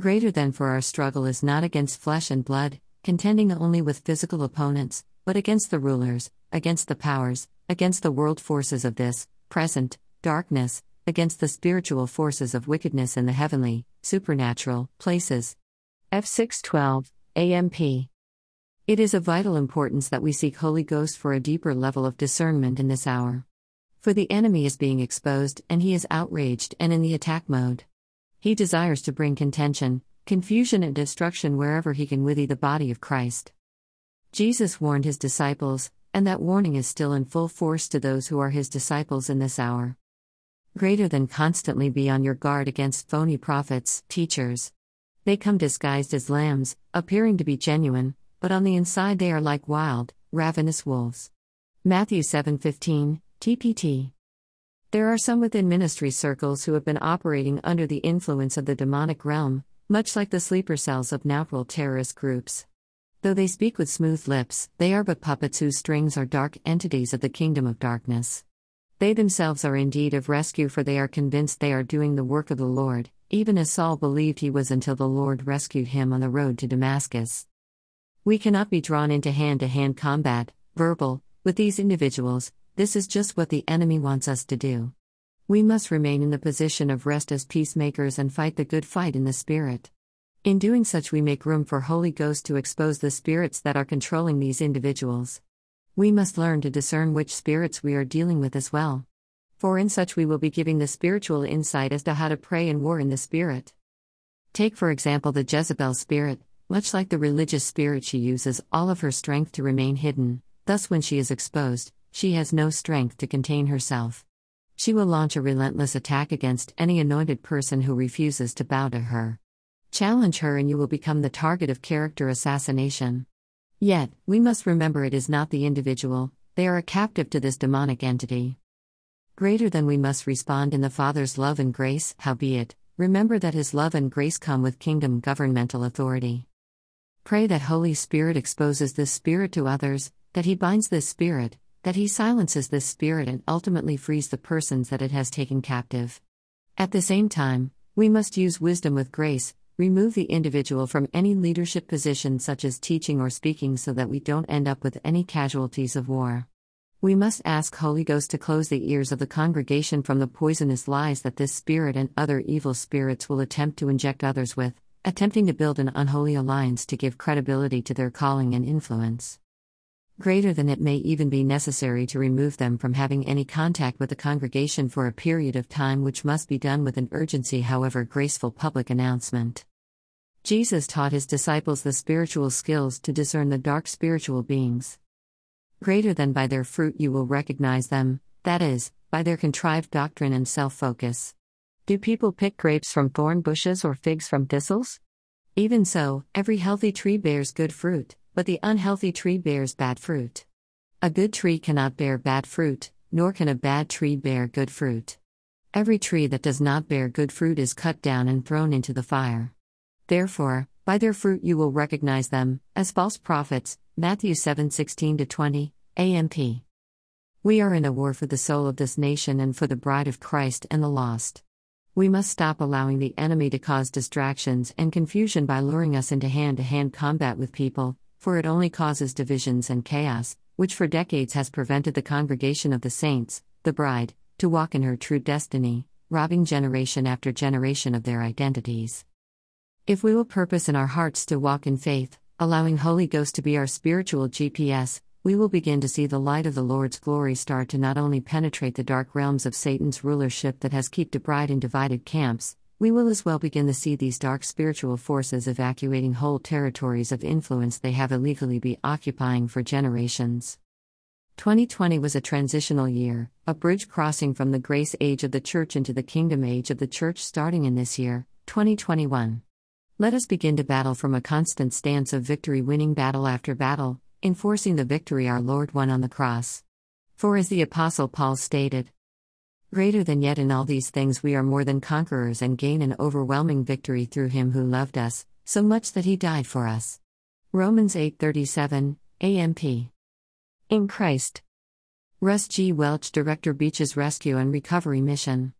Greater than for our struggle is not against flesh and blood, contending only with physical opponents, but against the rulers, against the powers, against the world forces of this present darkness, against the spiritual forces of wickedness in the heavenly, supernatural places. F612, AMP. It is of vital importance that we seek Holy Ghost for a deeper level of discernment in this hour. For the enemy is being exposed, and he is outraged and in the attack mode. He desires to bring contention, confusion, and destruction wherever he can withy the body of Christ. Jesus warned his disciples, and that warning is still in full force to those who are his disciples in this hour. Greater than constantly be on your guard against phony prophets, teachers. They come disguised as lambs, appearing to be genuine, but on the inside they are like wild, ravenous wolves. Matthew 7:15, TPT. There are some within ministry circles who have been operating under the influence of the demonic realm, much like the sleeper cells of natural terrorist groups. Though they speak with smooth lips, they are but puppets whose strings are dark entities of the kingdom of darkness. They themselves are indeed of rescue, for they are convinced they are doing the work of the Lord, even as Saul believed he was until the Lord rescued him on the road to Damascus. We cannot be drawn into hand to hand combat, verbal, with these individuals, this is just what the enemy wants us to do. We must remain in the position of rest as peacemakers and fight the good fight in the Spirit. In doing such, we make room for Holy Ghost to expose the spirits that are controlling these individuals. We must learn to discern which spirits we are dealing with as well. For in such, we will be giving the spiritual insight as to how to pray and war in the Spirit. Take, for example, the Jezebel spirit, much like the religious spirit, she uses all of her strength to remain hidden, thus, when she is exposed, she has no strength to contain herself. She will launch a relentless attack against any anointed person who refuses to bow to her. Challenge her, and you will become the target of character assassination. Yet, we must remember it is not the individual, they are a captive to this demonic entity. Greater than we must respond in the Father's love and grace, howbeit, remember that His love and grace come with kingdom governmental authority. Pray that Holy Spirit exposes this spirit to others, that He binds this spirit, that he silences this spirit and ultimately frees the persons that it has taken captive. At the same time, we must use wisdom with grace, remove the individual from any leadership position such as teaching or speaking so that we don't end up with any casualties of war. We must ask Holy Ghost to close the ears of the congregation from the poisonous lies that this spirit and other evil spirits will attempt to inject others with, attempting to build an unholy alliance to give credibility to their calling and influence greater than it may even be necessary to remove them from having any contact with the congregation for a period of time, which must be done with an urgency, however graceful public announcement. Jesus taught his disciples the spiritual skills to discern the dark spiritual beings. Greater than by their fruit you will recognize them, that is, by their contrived doctrine and self focus. Do people pick grapes from thorn bushes or figs from thistles? Even so, every healthy tree bears good fruit but the unhealthy tree bears bad fruit. A good tree cannot bear bad fruit, nor can a bad tree bear good fruit. Every tree that does not bear good fruit is cut down and thrown into the fire. Therefore, by their fruit you will recognize them as false prophets. Matthew 7:16 20, AMP. We are in a war for the soul of this nation and for the bride of Christ and the lost. We must stop allowing the enemy to cause distractions and confusion by luring us into hand to hand combat with people, for it only causes divisions and chaos, which for decades has prevented the congregation of the saints, the bride, to walk in her true destiny, robbing generation after generation of their identities. If we will purpose in our hearts to walk in faith, allowing Holy Ghost to be our spiritual GPS, we will begin to see the light of the Lord's glory start to not only penetrate the dark realms of Satan's rulership that has kept the bride in divided camps, we will as well begin to see these dark spiritual forces evacuating whole territories of influence they have illegally been occupying for generations. 2020 was a transitional year, a bridge crossing from the grace age of the church into the kingdom age of the church starting in this year, 2021. Let us begin to battle from a constant stance of victory, winning battle after battle, enforcing the victory our Lord won on the cross. For as the Apostle Paul stated, Greater than yet in all these things we are more than conquerors and gain an overwhelming victory through him who loved us, so much that he died for us. Romans 8:37, AMP. In Christ. Russ G. Welch, Director Beaches Rescue and Recovery Mission.